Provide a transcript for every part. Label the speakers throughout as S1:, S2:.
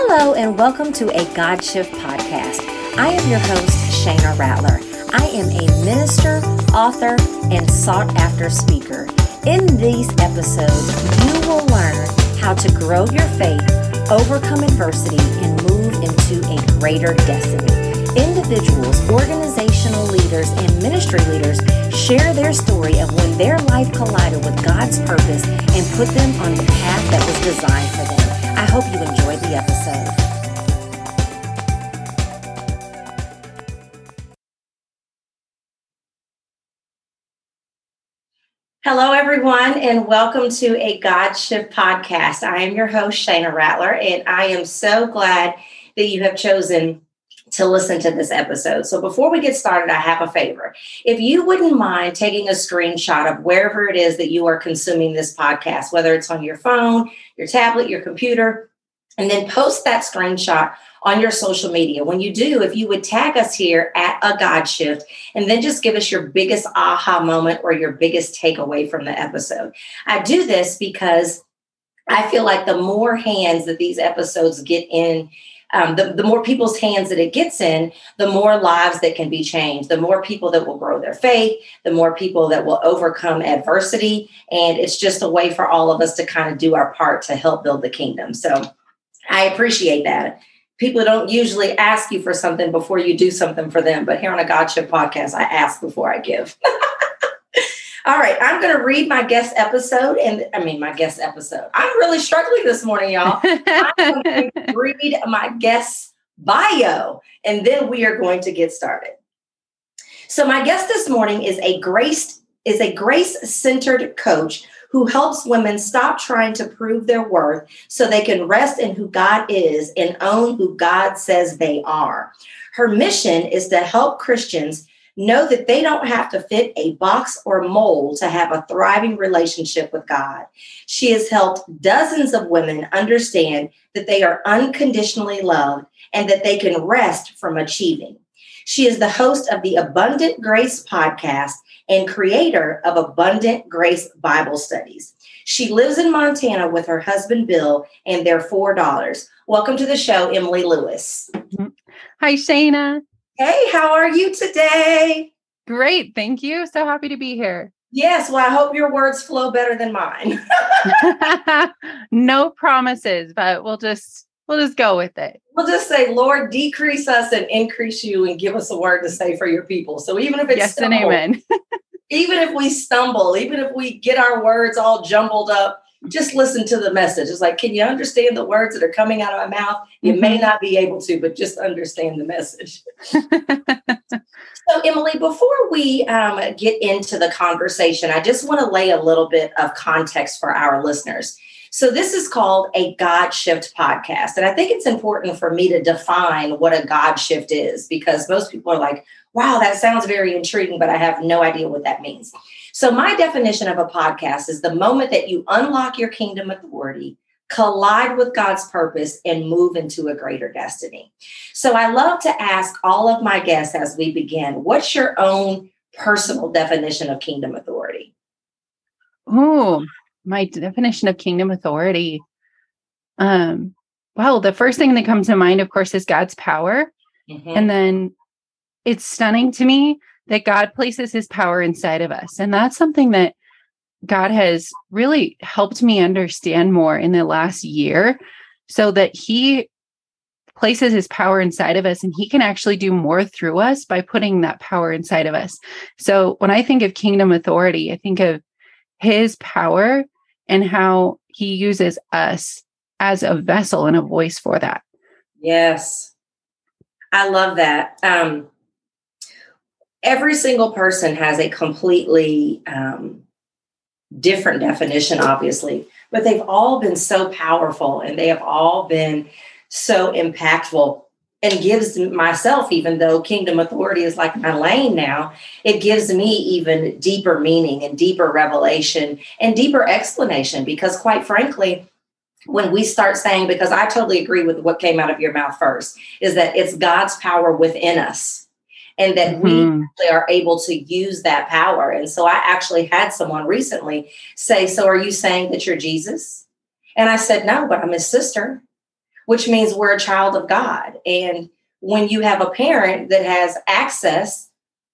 S1: Hello, and welcome to a God Shift podcast. I am your host, Shana Rattler. I am a minister, author, and sought after speaker. In these episodes, you will learn how to grow your faith, overcome adversity, and move into a greater destiny. Individuals, organizational leaders, and ministry leaders share their story of when their life collided with God's purpose and put them on the path that was designed for them. I hope you enjoyed the episode. Hello, everyone, and welcome to a God Shift podcast. I am your host, Shana Rattler, and I am so glad that you have chosen to listen to this episode. So before we get started, I have a favor. If you wouldn't mind taking a screenshot of wherever it is that you are consuming this podcast, whether it's on your phone, your tablet, your computer, and then post that screenshot on your social media. When you do, if you would tag us here at a God Shift and then just give us your biggest aha moment or your biggest takeaway from the episode. I do this because I feel like the more hands that these episodes get in um, the, the more people's hands that it gets in, the more lives that can be changed, the more people that will grow their faith, the more people that will overcome adversity. And it's just a way for all of us to kind of do our part to help build the kingdom. So I appreciate that. People don't usually ask you for something before you do something for them, but here on a God Shift podcast, I ask before I give. All right, I'm going to read my guest episode, and I mean my guest episode. I'm really struggling this morning, y'all. I'm going to read my guest bio, and then we are going to get started. So, my guest this morning is a grace is a grace centered coach who helps women stop trying to prove their worth so they can rest in who God is and own who God says they are. Her mission is to help Christians know that they don't have to fit a box or mold to have a thriving relationship with God. She has helped dozens of women understand that they are unconditionally loved and that they can rest from achieving. She is the host of the Abundant Grace podcast and creator of Abundant Grace Bible Studies. She lives in Montana with her husband Bill and their four daughters. Welcome to the show, Emily Louis.
S2: Hi, Shana.
S1: Hey, how are you today?
S2: Great. Thank you. So happy to be here.
S1: Yes. Well, I hope your words flow better than mine.
S2: no promises, but we'll just we'll just go with it.
S1: We'll just say, Lord, decrease us and increase you and give us a word to say for your people. So even if it's
S2: yes stumble, and amen.
S1: even if we stumble, even if we get our words all jumbled up, just listen to the message. It's like, can you understand the words that are coming out of my mouth? You mm-hmm. may not be able to, but just understand the message. so, Emily, before we um, get into the conversation, I just want to lay a little bit of context for our listeners. So, this is called a God Shift podcast. And I think it's important for me to define what a God Shift is because most people are like, wow, that sounds very intriguing, but I have no idea what that means. So, my definition of a podcast is the moment that you unlock your kingdom authority, collide with God's purpose, and move into a greater destiny. So, I love to ask all of my guests as we begin what's your own personal definition of kingdom authority?
S2: Oh, my definition of kingdom authority. Um, well, the first thing that comes to mind, of course, is God's power. Mm-hmm. And then it's stunning to me that God places his power inside of us. And that's something that God has really helped me understand more in the last year so that he places his power inside of us and he can actually do more through us by putting that power inside of us. So when I think of kingdom authority, I think of his power and how he uses us as a vessel and a voice for that.
S1: Yes. I love that. Um, every single person has a completely um, different definition, obviously, but they've all been so powerful and they have all been so impactful and gives myself, even though kingdom authority is like my lane now, it gives me even deeper meaning and deeper revelation and deeper explanation because, quite frankly, when we start saying, because I totally agree with what came out of your mouth first, is that it's God's power within us and that mm-hmm. we are able to use that power. And so I actually had someone recently say, So are you saying that you're Jesus? And I said, No, but I'm his sister. which means we're a child of God. And when you have a parent that has access,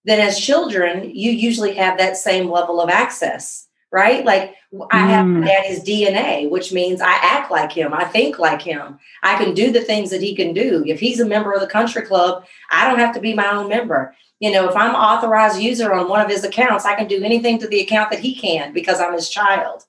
S1: then as children, you usually have that same level of access, right? Like I have mm. daddy's DNA, which means I act like him, I think like him, I can do the things that he can do. If he's a member of the country club, I don't have to be my own member. You know, if I'm authorized user on one of his accounts, I can do anything to the account that he can because I'm his child.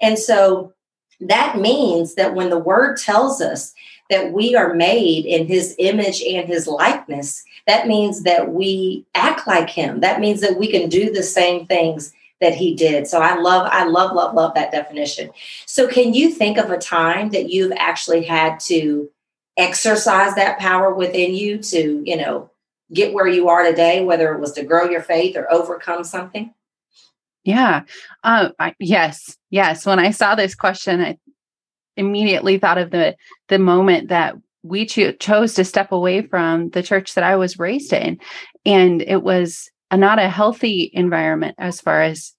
S1: And so that means that when the word tells us that we are made in his image and his likeness, that means that we act like him. That means that we can do the same things that he did. So I love, I love, love, love that definition. So can you think of a time that you've actually had to exercise that power within you to, you know, get where you are today, whether it was to grow your faith or overcome something?
S2: Yeah. Uh, I, yes. Yes. When I saw this question, I immediately thought of the the moment that we cho- chose to step away from the church that I was raised in, and it was not a healthy environment as far as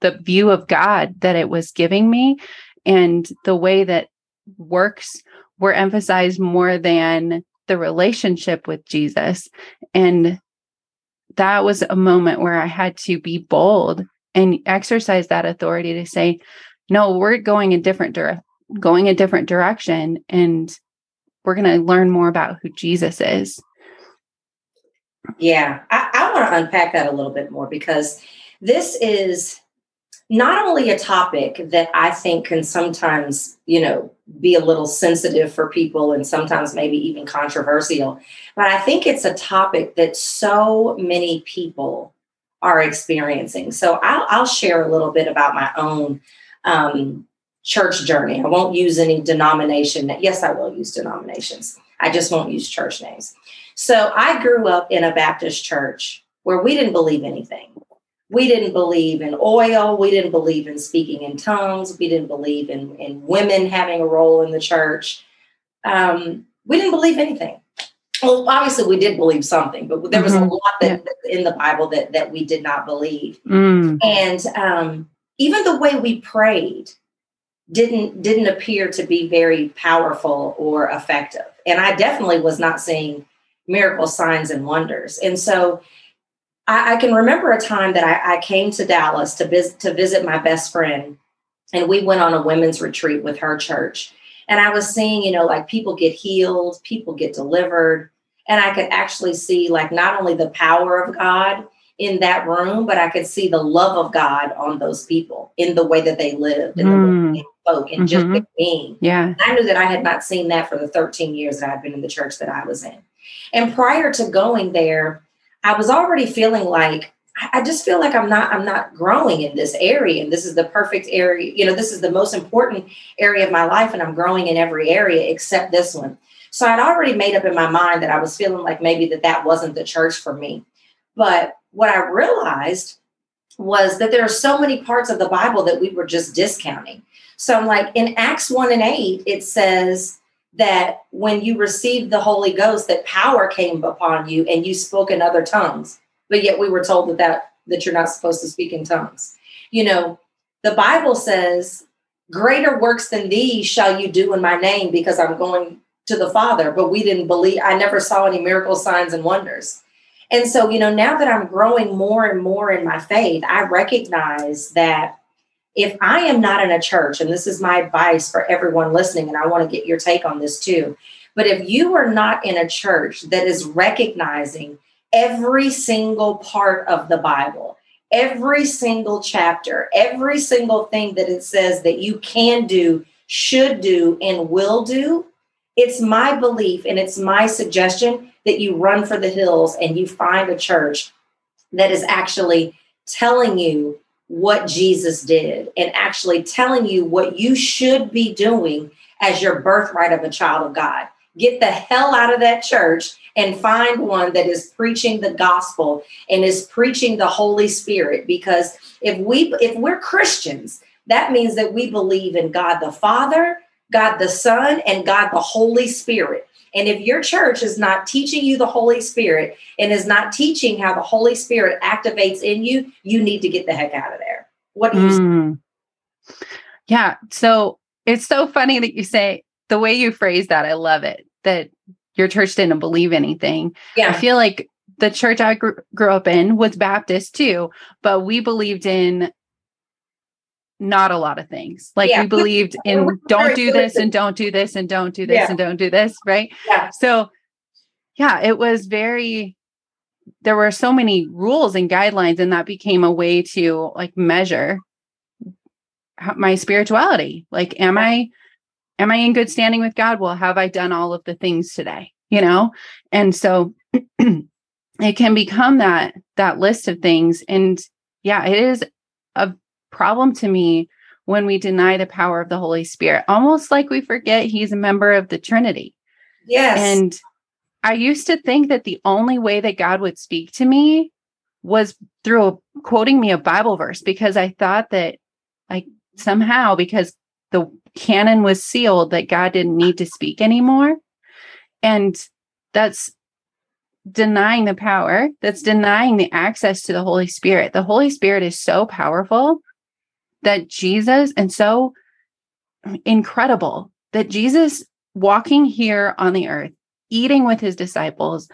S2: the view of God that it was giving me, and the way that works were emphasized more than the relationship with Jesus, and that was a moment where I had to be bold and exercise that authority to say, no, we're going a different dire- going a different direction and we're going to learn more about who Jesus is.
S1: Yeah, I, I want to unpack that a little bit more because this is not only a topic that I think can sometimes, you know, be a little sensitive for people and sometimes maybe even controversial, but I think it's a topic that so many people are experiencing. So I'll, I'll share a little bit about my own um, church journey. I won't use any denomination. Yes, I will use denominations. I just won't use church names. So I grew up in a Baptist church where we didn't believe anything. We didn't believe in oil. We didn't believe in speaking in tongues. We didn't believe in, in women having a role in the church. Um, we didn't believe anything well, obviously we did believe something, but there was mm-hmm. a lot that, yeah. in the Bible that that we did not believe. Mm. And um, even the way we prayed didn't didn't appear to be very powerful or effective. And I definitely was not seeing miracle signs and wonders. And so I, I can remember a time that I, I came to Dallas to visit to visit my best friend, and we went on a women's retreat with her church. And I was seeing, you know, like people get healed, people get delivered. And I could actually see, like, not only the power of God in that room, but I could see the love of God on those people in the way that they lived and mm. the way mm. they spoke and mm-hmm. just being.
S2: Yeah.
S1: I knew that I had not seen that for the 13 years that I'd been in the church that I was in. And prior to going there, I was already feeling like I just feel like I'm not I'm not growing in this area and this is the perfect area you know this is the most important area of my life and I'm growing in every area except this one so I'd already made up in my mind that I was feeling like maybe that that wasn't the church for me but what I realized was that there are so many parts of the Bible that we were just discounting so I'm like in Acts 1 and 8 it says that when you received the Holy Ghost that power came upon you and you spoke in other tongues but yet we were told that that, that you're not supposed to speak in tongues. You know, the Bible says, Greater works than these shall you do in my name because I'm going to the Father. But we didn't believe, I never saw any miracle signs and wonders. And so, you know, now that I'm growing more and more in my faith, I recognize that if I am not in a church, and this is my advice for everyone listening, and I want to get your take on this too. But if you are not in a church that is recognizing every single part of the Bible, every single chapter, every single thing that it says that you can do, should do, and will do. It's my belief and it's my suggestion that you run for the hills and you find a church that is actually telling you what Jesus did and actually telling you what you should be doing as your birthright of a child of God. Get the hell out of that church and find one that is preaching the gospel and is preaching the Holy Spirit. Because if we if we're Christians, that means that we believe in God the Father, God the Son, and God the Holy Spirit. And if your church is not teaching you the Holy Spirit and is not teaching how the Holy Spirit activates in you, you need to get the heck out of there. What do you mm.
S2: Yeah. So it's so funny that you say the way you phrase that, I love it. That your church didn't believe anything.
S1: Yeah.
S2: I feel like the church I grew, grew up in was Baptist too, but we believed in not a lot of things. Like
S1: Yeah.
S2: we believed in don't do this and don't do this and don't do this
S1: Yeah.
S2: and don't do this, right?
S1: Yeah.
S2: So yeah, it was very there were so many rules and guidelines and that became a way to like measure my spirituality. Like am I am I in good standing with God? Well, have I done all of the things today? You know? And so it can become that that list of things and yeah, it is a problem to me when we deny the power of the Holy Spirit, almost like we forget he's a member of the Trinity.
S1: Yes.
S2: And I used to think that the only way that God would speak to me was through a, quoting me a Bible verse because I thought that like somehow because the canon was sealed that God didn't need to speak anymore. And that's denying the power, that's denying the access to the Holy Spirit. The Holy Spirit is so powerful that Jesus and so incredible that Jesus walking here on the earth, eating with his disciples,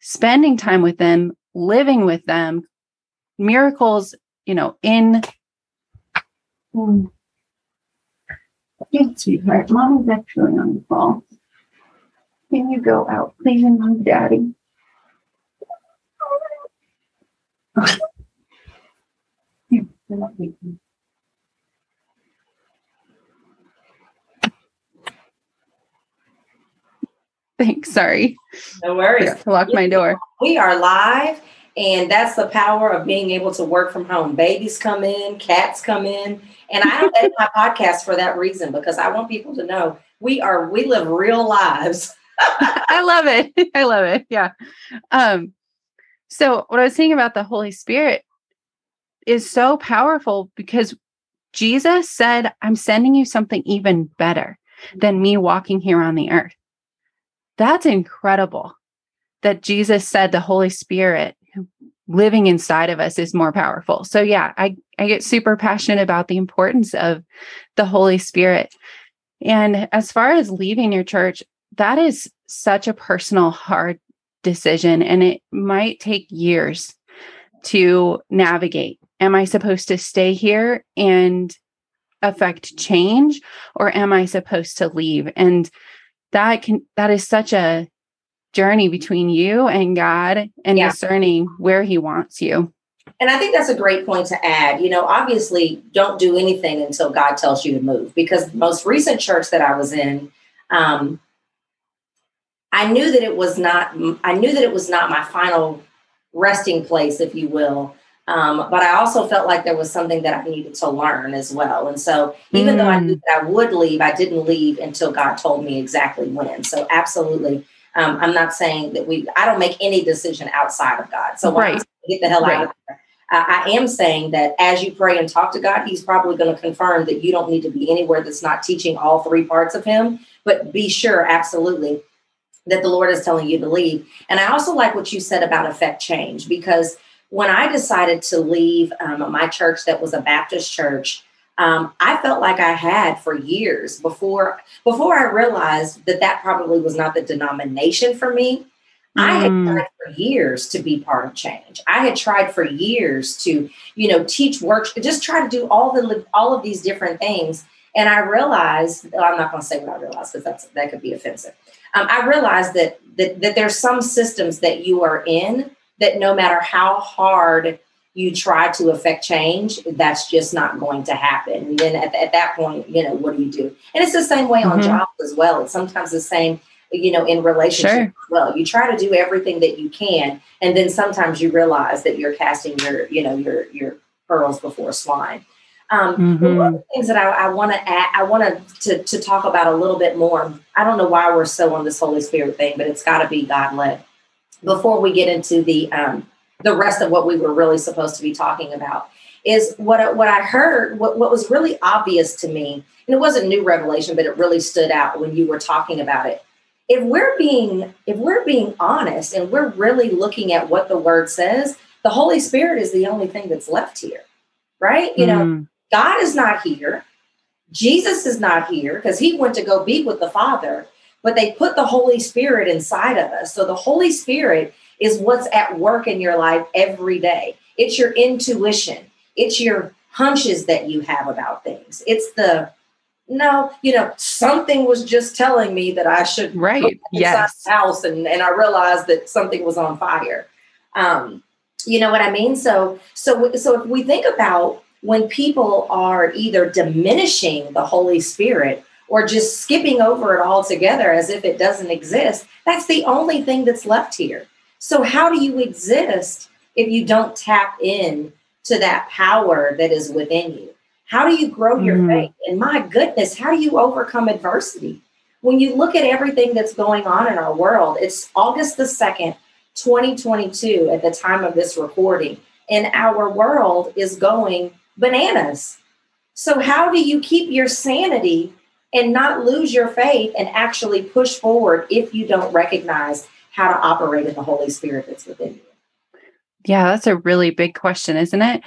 S2: spending time with them, living with them, miracles, you know, in Yes, sweetheart. Mom is actually on the phone. Can you go out, please, and mom, daddy? Thanks. Sorry.
S1: no worries.
S2: To lock my door.
S1: We are live, and that's the power of being able to work from home. Babies come in, cats come in, and I don't edit my podcast for that reason because I want people to know we are we live real lives.
S2: I love it. I love it. Yeah. Um, so what I was saying about the Holy Spirit is so powerful because Jesus said, I'm sending you something even better than me walking here on the earth. That's incredible that Jesus said the Holy Spirit living inside of us is more powerful. So yeah, I, I get super passionate about the importance of the Holy Spirit. And as far as leaving your church, that is such a personal, hard decision. And it might take years to navigate. Am I supposed to stay here and affect change, or am I supposed to leave? And that can, that is such a journey between you and God and
S1: Yeah.
S2: discerning where He wants you.
S1: And I think that's a great point to add. You know, obviously, don't do anything until God tells you to move. Because the most recent church that I was in, um, I knew that it was not. I knew that it was not my final resting place, if you will. Um, but I also felt like there was something that I needed to learn as well. And so, even though I knew that I would leave, I didn't leave until God told me exactly when. So, absolutely, um, I'm not saying that we. I don't make any decision outside of God. So,
S2: Right.
S1: get the hell out of there. I I am saying that as you pray and talk to God, He's probably going to confirm that you don't need to be anywhere that's not teaching all three parts of Him. But be sure, absolutely, that the Lord is telling you to leave. And I also like what you said about affect change because when I decided to leave um, my church that was a Baptist church, um, I felt like I had for years before before I realized that that probably was not the denomination for me. I had
S2: Mm.
S1: tried for years to be part of change. I had tried for years to, you know, teach work, just try to do all the all of these different things. And I realized, I'm not going to say what I realized because that's that could be offensive. Um, I realized that, that that there's some systems that you are in that no matter how hard you try to affect change, that's just not going to happen. And then at, at that point, you know, what do you do? And it's the same way on
S2: Mhm.
S1: jobs as well. It's sometimes the same, you know, in relationships
S2: Sure.
S1: as well. You try to do everything that you can, and then sometimes you realize that you're casting your, you know, your your pearls before swine. Um, but One of the things that I, I want to add, I want to to talk about a little bit more. I don't know why we're so on this Holy Spirit thing, but it's got to be God led. Before we get into the um, the rest of what we were really supposed to be talking about, is what I- what I heard. What what was really obvious to me, and it wasn't new revelation, but it really stood out when you were talking about it. If we're being if we're being honest and we're really looking at what the Word says, the Holy Spirit is the only thing that's left here, right? You know,
S2: Mm.
S1: God is not here. Jesus is not here because he went to go be with the Father, but they put the Holy Spirit inside of us. So the Holy Spirit is what's at work in your life every day. It's your intuition, it's your hunches that you have about things. It's the no, you know, something was just telling me that I should
S2: right yes
S1: house and, and I realized that something was on fire. Um, you know what I mean? So so so if we think about when people are either diminishing the Holy Spirit or just skipping over it altogether as if it doesn't exist, that's the only thing that's left here. So, how do you exist if you don't tap in to that power that is within you? How do you grow your mm. faith? And my goodness, how do you overcome adversity? When you look at everything that's going on in our world, it's August the 2nd, 2022, at the time of this recording, and our world is going bananas. So, how do you keep your sanity and not lose your faith and actually push forward if you don't recognize how to operate in the Holy Spirit that's within you?
S2: Yeah, that's a really big question, isn't it?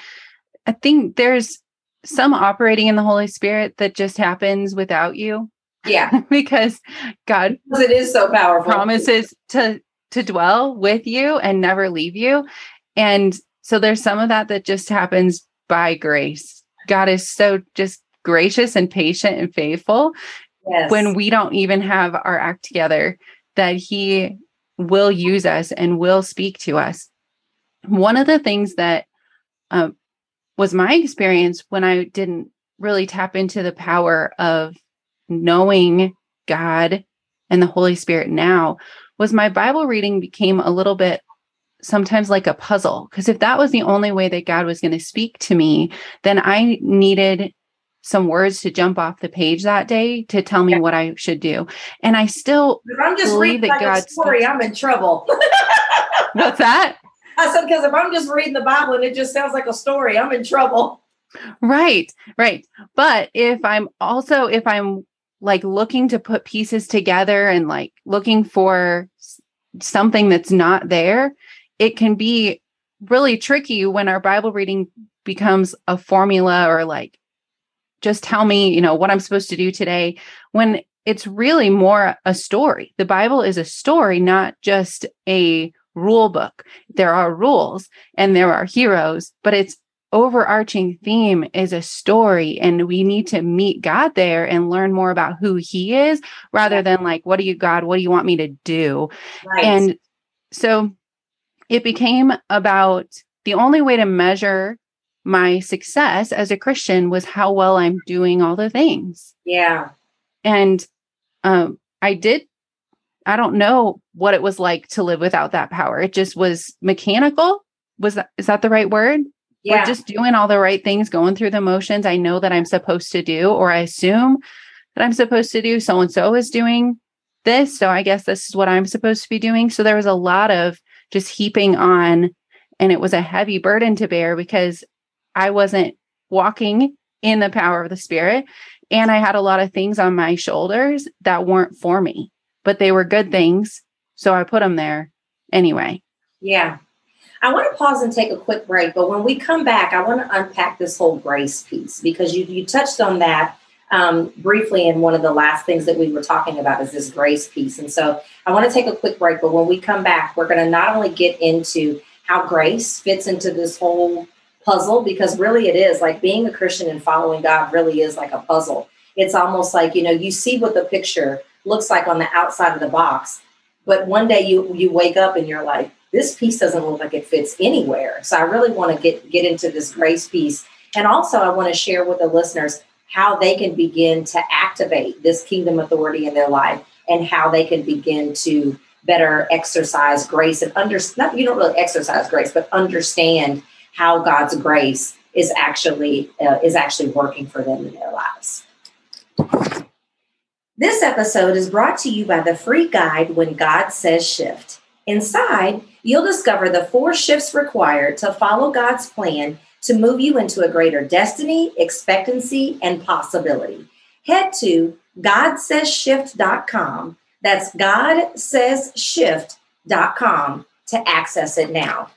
S2: I think there's some operating in the Holy Spirit that just happens without you.
S1: Yeah.
S2: because God
S1: because it is so powerful.
S2: promises to to dwell with you and never leave you. And so there's some of that that just happens by grace. God is so just gracious and patient and faithful yes. when we don't even have our act together that he will use us and will speak to us. One of the things that uh, was my experience when I didn't really tap into the power of knowing God and the Holy Spirit now was my Bible reading became a little bit sometimes like a puzzle. Because if that was the only way that God was going to speak to me, then I needed some words to jump off the page that day to tell me what I should do. And I still
S1: if I'm just reading that like God story, speaks. I'm in trouble.
S2: What's that?
S1: I said, because if I'm just reading the Bible and it just sounds like a story, I'm in trouble.
S2: Right, right. But if I'm also, if I'm like looking to put pieces together and like looking for something that's not there, it can be really tricky when our Bible reading becomes a formula or like, just tell me, you know, what I'm supposed to do today when it's really more a story. The Bible is a story, not just a rule book. There are rules and there are heroes, but its overarching theme is a story and we need to meet God there and learn more about who he is rather than like what do you God, what do you want me to do? Right. And so it became about the only way to measure my success as a Christian was how well I'm doing all the things.
S1: Yeah.
S2: And um, I did, I don't know what it was like to live without that power. It just was mechanical. Was that, is that the right word? Yeah. We're just doing all the right things, going through the motions I know that I'm supposed to do, or I assume that I'm supposed to do. So and so is doing this. So I guess this is what I'm supposed to be doing. So there was a lot of just heaping on and it was a heavy burden to bear because I wasn't walking in the power of the spirit and I had a lot of things on my shoulders that weren't for me, but they were good things. So I put them there anyway.
S1: Yeah. I want to pause and take a quick break, but when we come back, I want to unpack this whole grace piece because you you touched on that um, briefly in one of the last things that we were talking about is this grace piece. And so I want to take a quick break, but when we come back, we're going to not only get into how grace fits into this whole puzzle, because really it is like being a Christian and following God really is like a puzzle. It's almost like, you know, you see what the picture looks like on the outside of the box, but one day you you wake up and you're like, this piece doesn't look like it fits anywhere. So I really want to get get into this grace piece. And also I want to share with the listeners how they can begin to activate this kingdom authority in their life and how they can begin to better exercise grace and understand you don't really exercise grace but understand how god's grace is actually uh, is actually working for them in their lives this episode is brought to you by the free guide when god says shift inside you'll discover the four shifts required to follow god's plan to move you into a greater destiny, expectancy, and possibility. Head to GodSaysShift.com. That's GodSaysShift.com to access it now.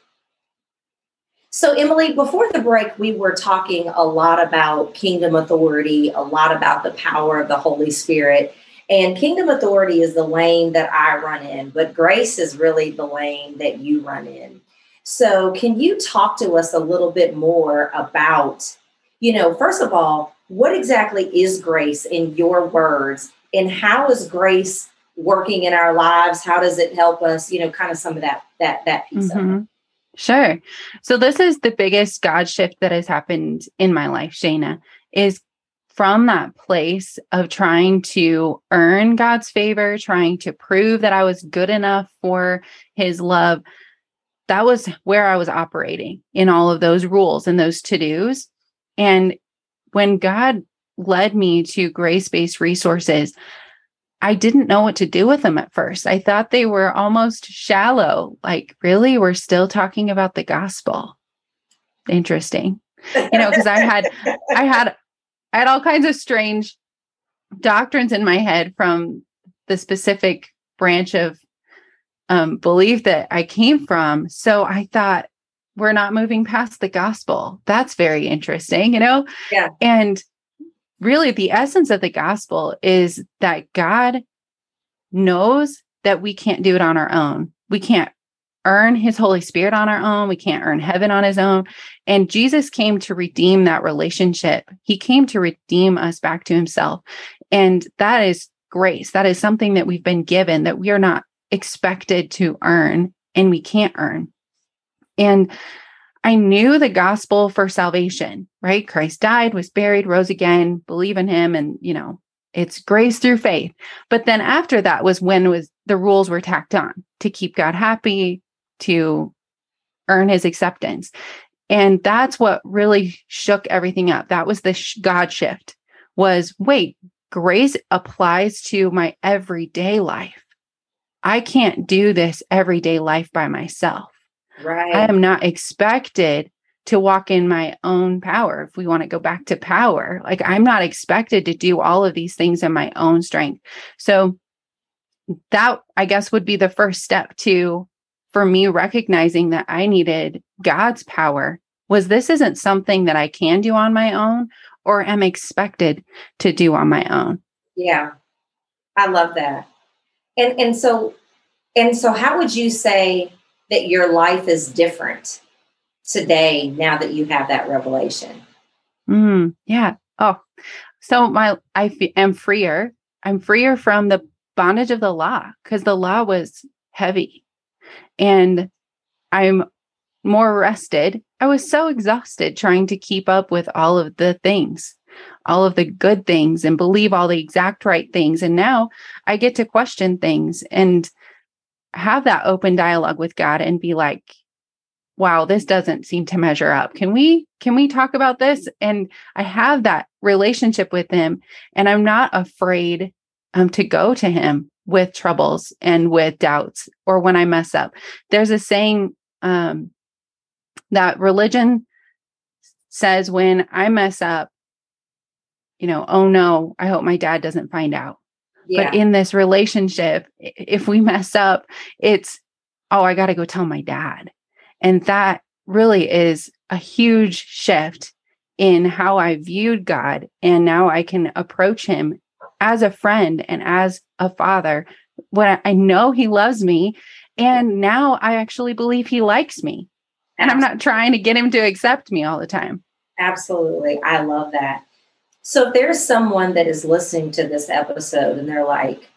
S1: So, Emily, before the break, we were talking a lot about kingdom authority, a lot about the power of the Holy Spirit. And kingdom authority is the lane that I run in, but grace is really the lane that you run in. So, can you talk to us a little bit more about, you know, first of all, what exactly is grace in your words, and how is grace working in our lives? How does it help us? You know, kind of some of that that that piece mm-hmm. of it.
S2: Sure. So this is the biggest God shift that has happened in my life, Shana, is from that place of trying to earn God's favor, trying to prove that I was good enough for his love. That was where I was operating in all of those rules and those to dos. And when God led me to grace based resources, I didn't know what to do with them at first. I thought they were almost shallow. Like, really? We're still talking about the gospel. Interesting. You know, because I had, I had I had all kinds of strange doctrines in my head from the specific branch of um, belief that I came from. So I thought, we're not moving past the gospel. That's very interesting, you know?
S1: Yeah.
S2: And really, the essence of the gospel is that God knows that we can't do it on our own. We can't earn his Holy Spirit on our own. We can't earn heaven on his own. And Jesus came to redeem that relationship. He came to redeem us back to himself. And that is grace. That is something that we've been given that we are not expected to earn and we can't earn. And I knew the gospel for salvation, right? Christ died, was buried, rose again, believe in him and, you know, it's grace through faith. But then after that was when was the rules were tacked on to keep God happy, to earn his acceptance. And that's what really shook everything up. That was the sh- God shift was wait, grace applies to my everyday life. I can't do this everyday life by myself.
S1: Right.
S2: I am not expected to walk in my own power. If we want to go back to power, like I'm not expected to do all of these things in my own strength. So that I guess would be the first step to for me recognizing that I needed God's power was this isn't something that I can do on my own or am expected to do on my own.
S1: Yeah. I love that. And and so and so how would you say that your life is different today now that you have that revelation?
S2: Mm, yeah. Oh. So my I f- am freer. I'm freer from the bondage of the law because the law was heavy and I'm more rested. I was so exhausted trying to keep up with all of the things, all of the good things, and believe all the exact right things. And now I get to question things and have that open dialogue with God and be like, wow this doesn't seem to measure up can we can we talk about this and i have that relationship with him and i'm not afraid um, to go to him with troubles and with doubts or when I mess up. There's a saying um, that religion says when I mess up, you know, oh no, I hope my dad doesn't find out. Yeah. But in this relationship, if we mess up, it's, oh, I got to go tell my dad. And that really is a huge shift in how I viewed God. And now I can approach him as a friend and as a father when I know he loves me. And now I actually believe he likes me. And I'm not trying to get him to accept me all the time.
S1: Absolutely. I love that. So if there's someone that is listening to this episode and they're like,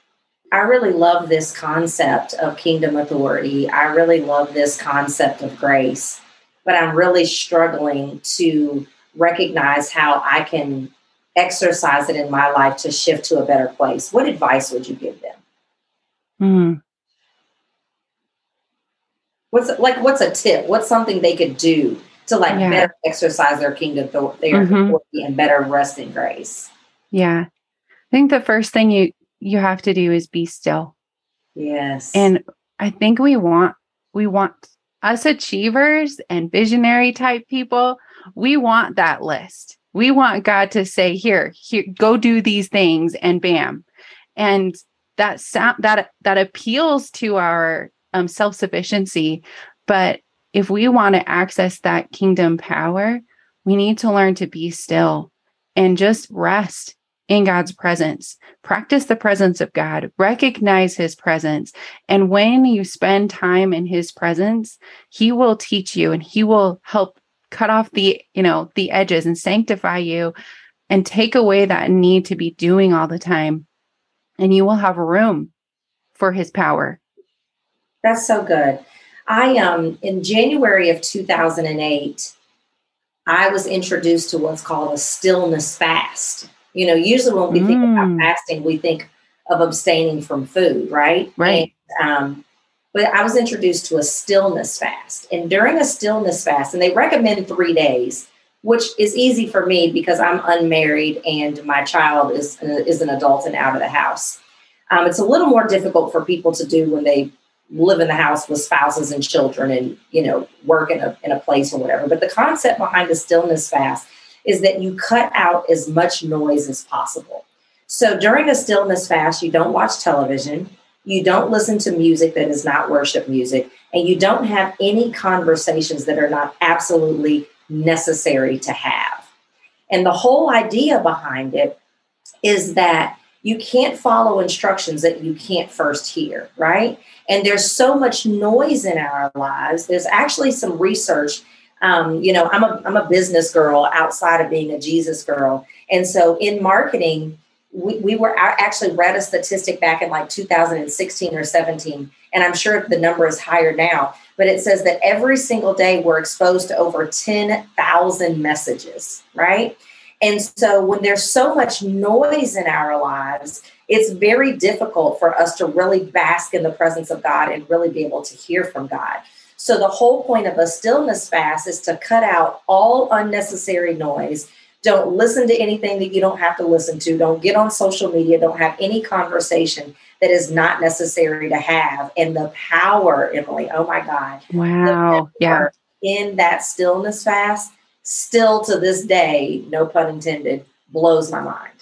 S1: I really love this concept of kingdom authority. I really love this concept of grace, but I'm really struggling to recognize how I can exercise it in my life to shift to a better place, what advice would you give them?
S2: Mm.
S1: What's like what's a tip? What's something they could do to like yeah. better exercise their kingdom their mm-hmm. authority and better rest in grace?
S2: Yeah. I think the first thing you you have to do is be still.
S1: Yes.
S2: And I think we want we want us achievers and visionary type people, we want that list. We want God to say, here, here, go do these things and bam. And that sound that that appeals to our um, self-sufficiency, but if we want to access that kingdom power, we need to learn to be still and just rest in God's presence. Practice the presence of God, recognize his presence. And when you spend time in his presence, he will teach you and he will help cut off the, you know, the edges and sanctify you and take away that need to be doing all the time. And you will have room for his power.
S1: That's so good. I um in January of 2008 I was introduced to what's called a stillness fast. You know, usually when we mm. think about mm. fasting, we think of abstaining from food, right?
S2: Right.
S1: And, um, but I was introduced to a stillness fast. And during a stillness fast, and they recommend three days, which is easy for me because I'm unmarried and my child is, uh, is an adult and out of the house. Um, it's a little more difficult for people to do when they live in the house with spouses and children and you know work in a, in a place or whatever. But the concept behind the stillness fast is that you cut out as much noise as possible. So during a stillness fast you don't watch television you don't listen to music that is not worship music and you don't have any conversations that are not absolutely necessary to have. And the whole idea behind it is that you can't follow instructions that you can't first hear, right? And there's so much noise in our lives. There's actually some research. Um, you know, I'm a I'm a business girl outside of being a Jesus girl, and so in marketing, we, we were actually read a statistic back in like 2016 or 17, and I'm sure the number is higher now. But it says that every single day we're exposed to over 10,000 messages, right? And so when there's so much noise in our lives, it's very difficult for us to really bask in the presence of God and really be able to hear from God. So the whole point of a stillness fast is to cut out all unnecessary noise. Don't listen to anything that you don't have to listen to. Don't get on social media. Don't have any conversation that is not necessary to have. And the power, Emily, oh my God.
S2: Wow. Yeah.
S1: In that stillness fast still to this day, no pun intended, blows my mind.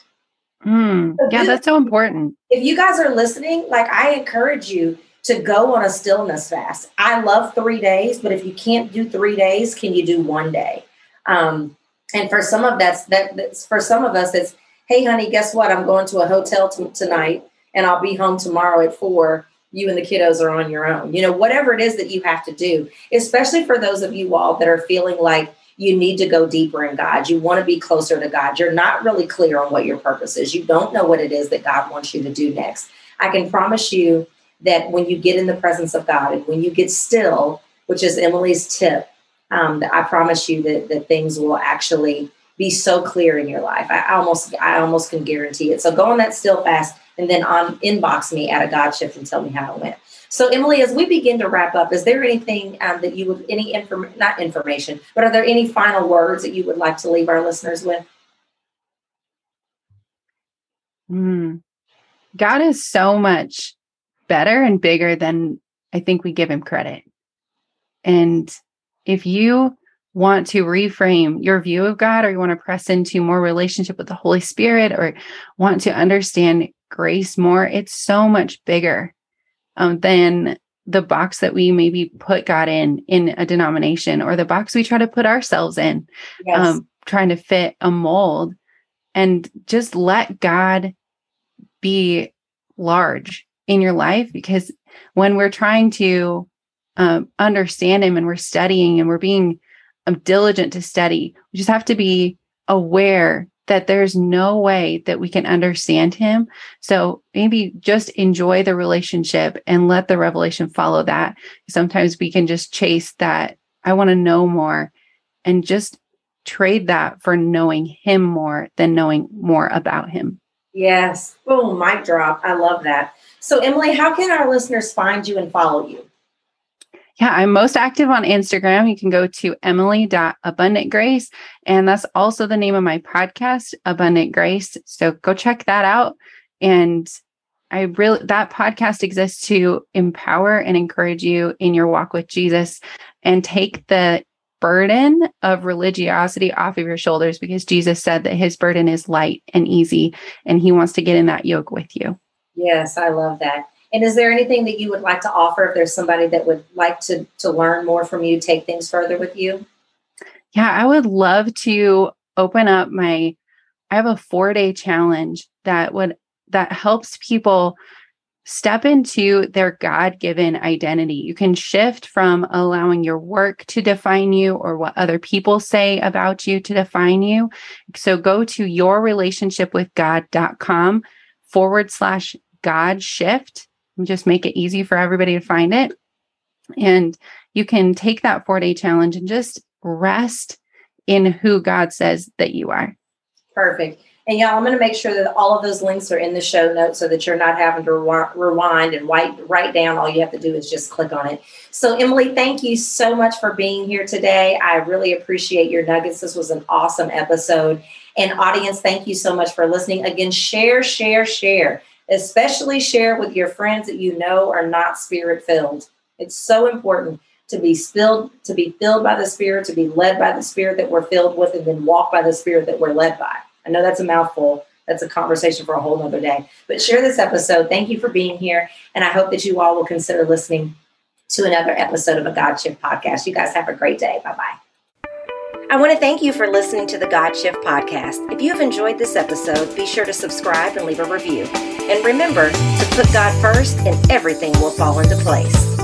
S2: Mm, yeah, that's so important.
S1: If you guys are listening, like I encourage you to go on a stillness fast. I love three days, but if you can't do three days, can you do one day? Um, and for some of that's that that's for some of us, it's hey, honey, guess what? I'm going to a hotel t- tonight, and I'll be home tomorrow at four. You and the kiddos are on your own. You know, whatever it is that you have to do, especially for those of you all that are feeling like you need to go deeper in God. You want to be closer to God. You're not really clear on what your purpose is. You don't know what it is that God wants you to do next. I can promise you that when you get in the presence of God and when you get still, which is Emily's tip, um, I promise you that, that things will actually be so clear in your life. I almost I almost can guarantee it. So go on that still fast and then on inbox me at a God shift and tell me how it went. So, Emily, as we begin to wrap up, is there anything um, that you would, any inform, not information, but are there any final words that you would like to leave our listeners with?
S2: Mm. God is so much better and bigger than I think we give him credit. And if you want to reframe your view of God or you want to press into more relationship with the Holy Spirit or want to understand grace more, it's so much bigger um, than the box that we maybe put God in in a denomination or the box we try to put ourselves in, yes. um, trying to fit a mold, and just let God be large in your life because when we're trying to um, understand Him and we're studying and we're being um, diligent to study, we just have to be aware that there's no way that we can understand him. So maybe just enjoy the relationship and let the revelation follow that. Sometimes we can just chase that. I want to know more and just trade that for knowing him more than knowing more about him.
S1: Yes. Boom, mic drop. I love that. So, Emily, how can our listeners find you and follow you?
S2: Yeah, I'm most active on Instagram. You can go to emily.abundantgrace. And that's also the name of my podcast, Abundant Grace. So go check that out. And I really, that podcast exists to empower and encourage you in your walk with Jesus and take the burden of religiosity off of your shoulders because Jesus said that his burden is light and easy and he wants to get in that yoke with you.
S1: Yes, I love that. And is there anything that you would like to offer if there's somebody that would like to to learn more from you, take things further with you?
S2: Yeah, I would love to open up my I have a 4-day challenge that would that helps people step into their God given identity. You can shift from allowing your work to define you or what other people say about you to define you. So go to yourrelationshipwithgod.com forward slash God shift just make it easy for everybody to find it. And you can take that four day challenge and just rest in who God says that you are.
S1: Perfect. And y'all, I'm going to make sure that all of those links are in the show notes so that you're not having to rewind and write write down. All you have to do is just click on it. So, Emily, thank you so much for being here today. I really appreciate your nuggets. This was an awesome episode. And audience, thank you so much for listening. Again, share, share, share. Especially share it with your friends that you know are not spirit filled. It's so important to be filled to be filled by the spirit to be led by the spirit that we're filled with and then walk by the spirit that we're led by I know that's a mouthful. That's a conversation for a whole nother day. But share this episode. Thank you for being here. And I hope that you all will consider listening to another episode of a God podcast. You guys have a great day. Bye bye. I want to thank you for listening to the God Shift podcast. If you have enjoyed this episode, be sure to subscribe and leave a review. And remember to put God first, and everything will fall into place.